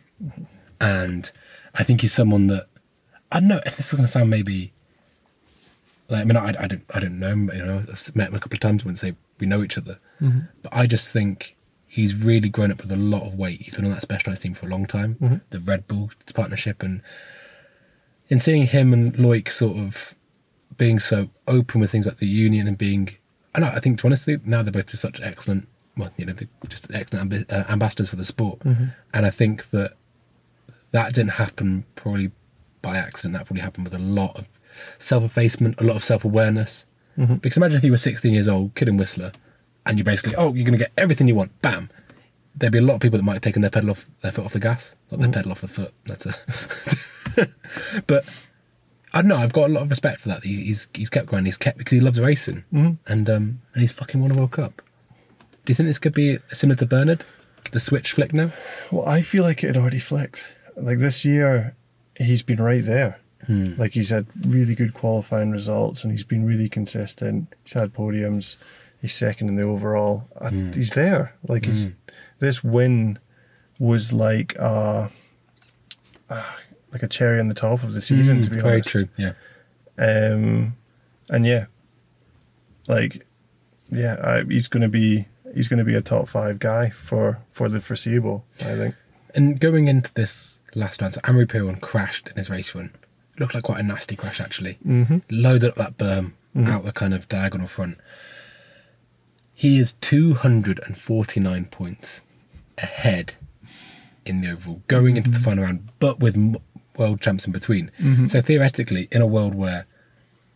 and I think he's someone that I don't know. and This is going to sound maybe like I mean I, I don't I don't know him. You know, I've met him a couple of times. Wouldn't say we know each other, but I just think he's really grown up with a lot of weight. He's been on that specialized team for a long time. The Red Bull partnership and in seeing him and Loic sort of being so open with things about the union and being, I know, I think, to honestly, now they're both just such excellent well, you know, they're just excellent ambi- uh, ambassadors for the sport. Mm-hmm. And I think that that didn't happen probably by accident. That probably happened with a lot of self-effacement, a lot of self-awareness. Mm-hmm. Because imagine if you were 16 years old, kid and whistler, and you're basically, oh, you're going to get everything you want, bam. There'd be a lot of people that might have taken their pedal off their foot off the gas, not their pedal off the foot. That's a. but I don't know. I've got a lot of respect for that. He's he's kept going. He's kept because he loves racing, Mhm. and um and he's fucking won a World Cup. Do you think this could be similar to Bernard? The switch flick now. Well, I feel like it had already flicked. Like this year, he's been right there. Like he's had really good qualifying results, and he's been really consistent. He's had podiums. He's second in the overall. I, He's there. Like he's this win was like a, like a cherry on the top of the season. to be Mm, very honest, true. Yeah. Um, and yeah, like yeah, I, he's going to be he's going to be a top five guy for for the foreseeable. I think. And going into this last round, so Amaury Pierron crashed in his race run. It looked like quite a nasty crash actually. Mm-hmm. Loaded up that berm mm-hmm. out the kind of diagonal front. He is 249 points ahead in the overall going into the mm-hmm. final round, but with m- world champs in between. Mm-hmm. So theoretically, in a world where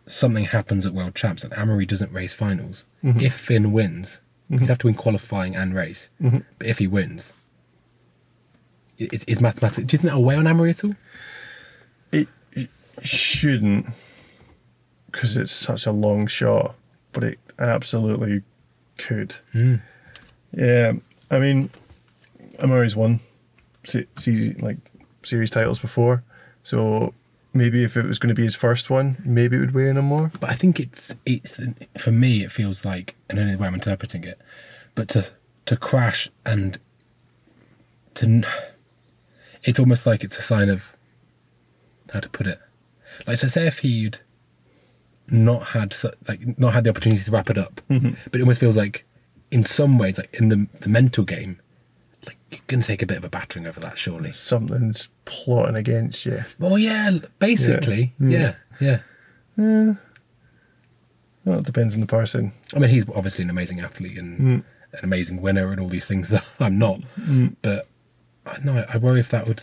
something happens at world champs and Amaury doesn't race finals, if Finn wins, he'd have to win qualifying and race. But if he wins, it, it's mathematical. Do you think that'll weigh on Amaury at all? Shouldn't because it's such a long shot, but it absolutely could. Mm. Yeah, I mean, Amaury's won se- like series titles before, so maybe if it was going to be his first one, maybe it would weigh in him more. But I think it's it's for me it feels like and only the way I'm interpreting it, but to to crash and to it's almost like it's a sign of how to put it. Like so, say if he'd not had like not had the opportunity to wrap it up, mm-hmm. but it almost feels like in some ways like in the the mental game, like you're gonna take a bit of a battering over that surely. Something's plotting against you. Well, yeah, basically, mm. yeah, yeah. Well, it depends on the person. I mean, he's obviously an amazing athlete and Mm. an amazing winner and all these things that I'm not. Mm. But I no, I worry if that would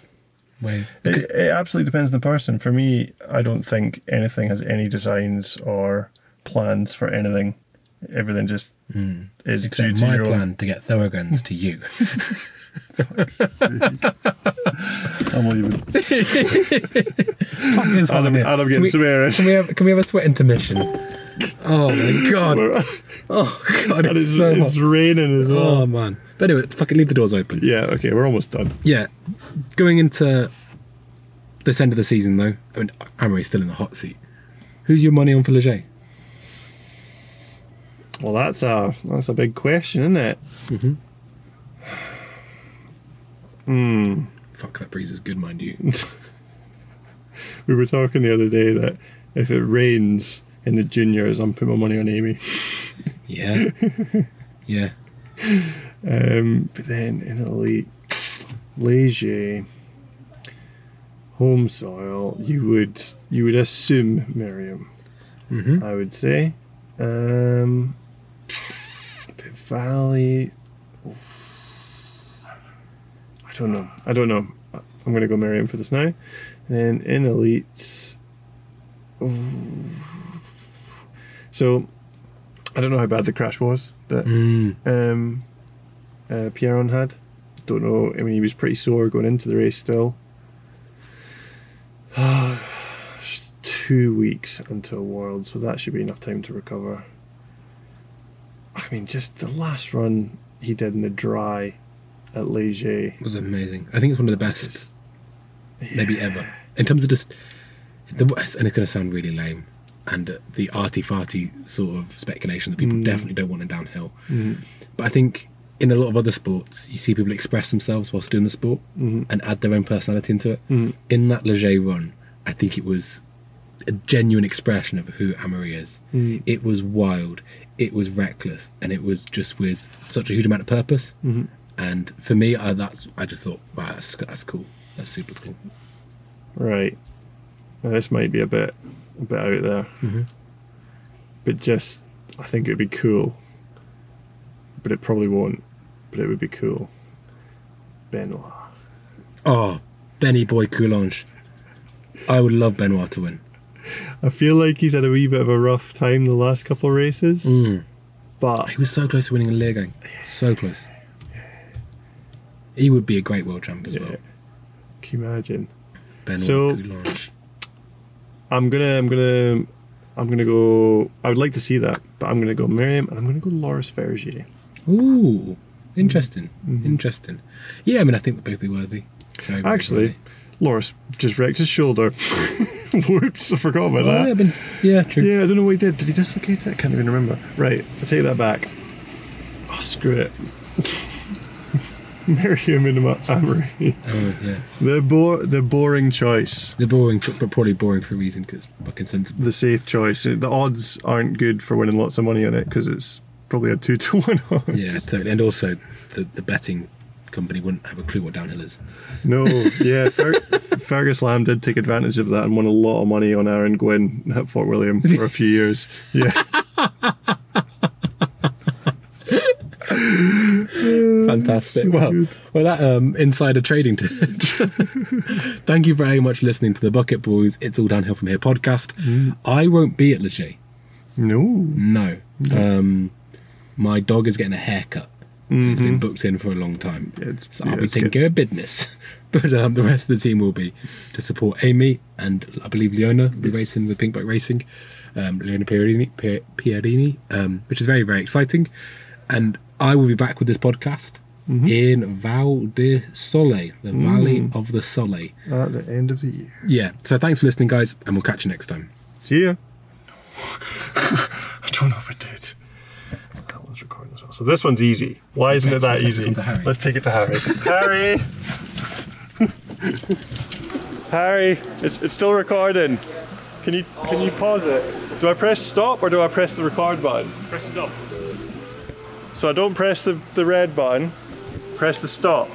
weigh because It, it absolutely depends on the person. For me, I don't think anything has any designs or plans for anything. Everything just hmm. is due except to my your own. plan to get Theraguns to you. I'm leaving. Fuck is Adam, on here. Adam Can getting we, swearing. can we have can we have a sweat intermission? Oh my god! Oh god! It's it's, so it's hot. raining as oh, well. Oh man! But anyway, fucking leave the doors open. Yeah, okay, we're almost done. Yeah, going into this end of the season though, I mean, Amaury's still in the hot seat. Who's your money on for Les Gets? Well, that's a that's a big question, isn't it? Mm-hmm. Hmm. Fuck, that breeze is good, mind you. We were talking the other day that if it rains in the juniors, I'm putting my money on Aimi. Yeah, yeah. Um, but then in elite, Les Gets, home soil, you would you would assume Myriam. Mm-hmm. I would say. Um, Vali. oof. I don't know. I don't know. I'm going to go Myriam for this now. then in elites. oof. So, I don't know how bad the crash was that Mm. um, uh, Pierron had. Don't know. I mean, he was pretty sore going into the race still. Just two weeks until World, so that should be enough time to recover. I mean, just the last run he did in the dry at Les Gets. Was amazing. I think it's one of the best, Just, maybe ever, in terms of just the. And it's going to sound really lame, and the arty farty sort of speculation that people definitely don't want in downhill. But I think in a lot of other sports, you see people express themselves whilst doing the sport mm-hmm. and add their own personality into it. Mm-hmm. In that Les Gets run, I think it was a genuine expression of who Amaury is. Mm-hmm. It was wild, it was reckless, and it was just with such a huge amount of purpose. And for me, I, that's I just thought, wow, that's, that's cool. That's super cool. right. Now, this might be a bit, a bit out there, but just I think it'd be cool. But it probably won't. But it would be cool. Benoit. Oh, Benny Boy Coulanges. I would love Benoit to win. I feel like he's had a wee bit of a rough time the last couple of races, Mm. but He was so close to winning a Leergang. So close. He would be a great world champ as Yeah. well. can you imagine? Benoit So- Coulanges. I'm gonna, I'm gonna, I'm gonna go. I would like to see that, but I'm gonna go Myriam and I'm gonna go Loris Vergier. Ooh, interesting. Mm-hmm. Interesting. Yeah, I mean, I think they're both worthy. Very, very Actually, worthy. Loris just wrecked his shoulder. Whoops, I forgot about Oh, that. yeah, but, yeah, true. Yeah, I don't know what he did. Did he dislocate it? I can't even remember. Right, I take that back. Oh, screw it. Myriam and Amaury. Oh, yeah. The bo- the boring choice. They're boring, but probably boring for a reason because it's fucking sensible. The safe choice. The odds aren't good for winning lots of money on it because it's probably a two to one odds. Yeah, totally. And also, the, the betting company wouldn't have a clue what downhill is. No, yeah. Fer- Fergus Lamb did take advantage of that and won a lot of money on Aaron Gwin at Fort William for a few years. Yeah. Fantastic. so well, good. well, that um, insider trading. Thank you very much for listening to the Bucket Boys. It's all downhill from here podcast. Mm. I won't be at Les Gets. No. No. Um, my dog is getting a haircut. It's been booked in for a long time. Mm-hmm. Yeah, it's- so I'll be taking good. care of business. But um, the rest of the team will be to support Aimi and I believe Leona will be Yes. racing with Pink Bike Racing. Um, Leona Pierrini, Pierrini um, which is very, very exciting. And I will be back with this podcast Mm-hmm. in Val di Sole, the Mm. Valley of the Sole. At the end of the year. Yeah. So thanks for listening, guys, and we'll catch you next time. See ya. I don't know if it did. That one's recording as well. So this one's easy. Why isn't Okay, it that easy? one to Harry. Let's take it to Harry. Harry! Harry, it's, it's still recording. Can you can you pause it? Do I press stop or do I press the record button? Press stop. So I don't press the, the red button, press the stop.